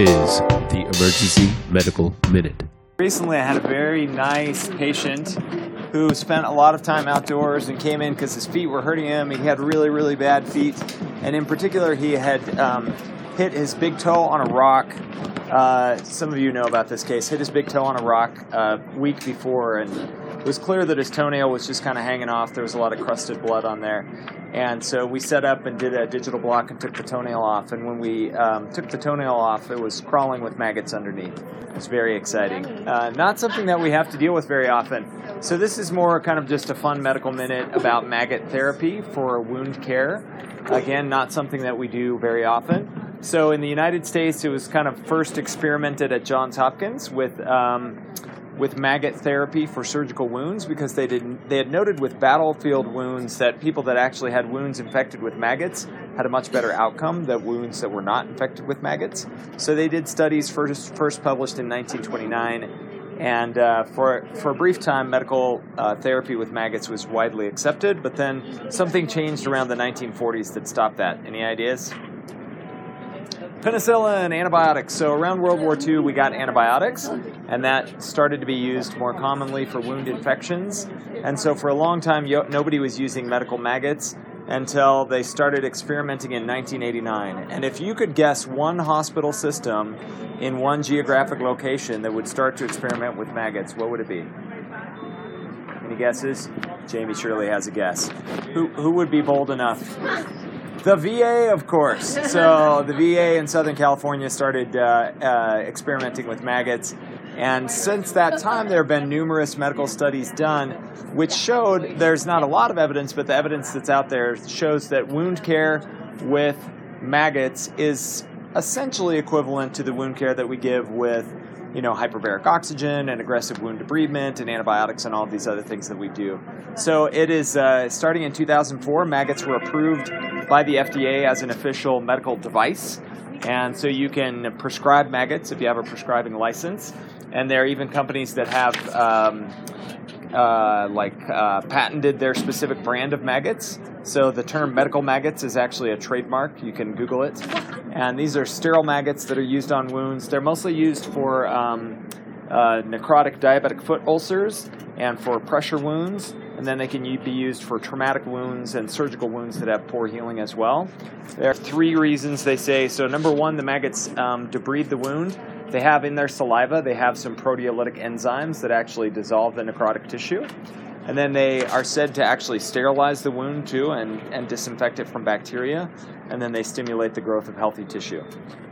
is the Emergency Medical Minute. Recently, I had a very nice patient who spent a lot of time outdoors and came in because his feet were hurting him. He had really, really bad feet, and in particular, he had um, hit his big toe on a rock. Uh, some of you know about this case. Hit his big toe on a rock a uh, week before, and it was clear that his toenail was just kind of hanging off. There was a lot of crusted blood on there. And so we set up and did a digital block and took the toenail off. And when we um, took the toenail off, it was crawling with maggots underneath. It was very exciting. Uh, not something that we have to deal with very often. So this is more kind of just a fun medical minute about maggot therapy for wound care. Again, not something that we do very often. So in the United States, it was kind of first experimented at Johns Hopkins with. Um, with maggot therapy for surgical wounds because they did they had noted with battlefield wounds that people that actually had wounds infected with maggots had a much better outcome than wounds that were not infected with maggots. So they did studies first first published in 1929. And uh, for, for a brief time, medical uh, therapy with maggots was widely accepted, but then something changed around the 1940s that stopped that. Any ideas? Penicillin, antibiotics. So around World War II, we got antibiotics, and that started to be used more commonly for wound infections. And so for a long time, nobody was using medical maggots until they started experimenting in 1989. And if you could guess one hospital system in one geographic location that would start to experiment with maggots, what would it be? Any guesses? Jamie surely has a guess. Who, who would be bold enough? The VA, of course. So the VA in Southern California started uh, uh, experimenting with maggots. And since that time, there have been numerous medical studies done which showed there's not a lot of evidence, but the evidence that's out there shows that wound care with maggots is essentially equivalent to the wound care that we give with you know, hyperbaric oxygen and aggressive wound debridement and antibiotics and all these other things that we do. So it is uh, starting in 2004. Maggots were approved by the FDA as an official medical device, and so you can prescribe maggots if you have a prescribing license. And there are even companies that have um, uh, like uh, patented their specific brand of maggots. So the term medical maggots is actually a trademark. You can Google it. And these are sterile maggots that are used on wounds. They're mostly used for um, uh, necrotic diabetic foot ulcers and for pressure wounds. And then they can be used for traumatic wounds and surgical wounds that have poor healing as well. There are three reasons they say. So, number one, the maggots um, debride the wound. They have in their saliva, they have some proteolytic enzymes that actually dissolve the necrotic tissue. And then they are said to actually sterilize the wound too and, and disinfect it from bacteria. And then they stimulate the growth of healthy tissue.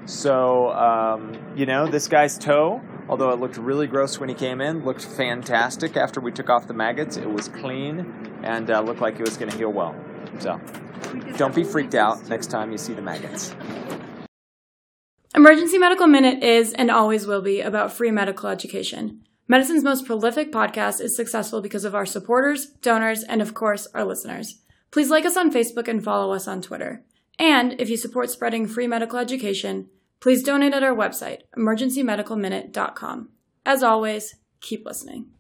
So, um, you know, this guy's toe, although it looked really gross when he came in, looked fantastic after we took off the maggots. It was clean and uh, looked like it was going to heal well. So, don't be freaked out next time you see the maggots. Emergency Medical Minute is and always will be about free medical education. Medicine's most prolific podcast is successful because of our supporters, donors, and of course, our listeners. Please like us on Facebook and follow us on Twitter. And if you support spreading free medical education, please donate at our website, emergencymedicalminute.com. As always, keep listening.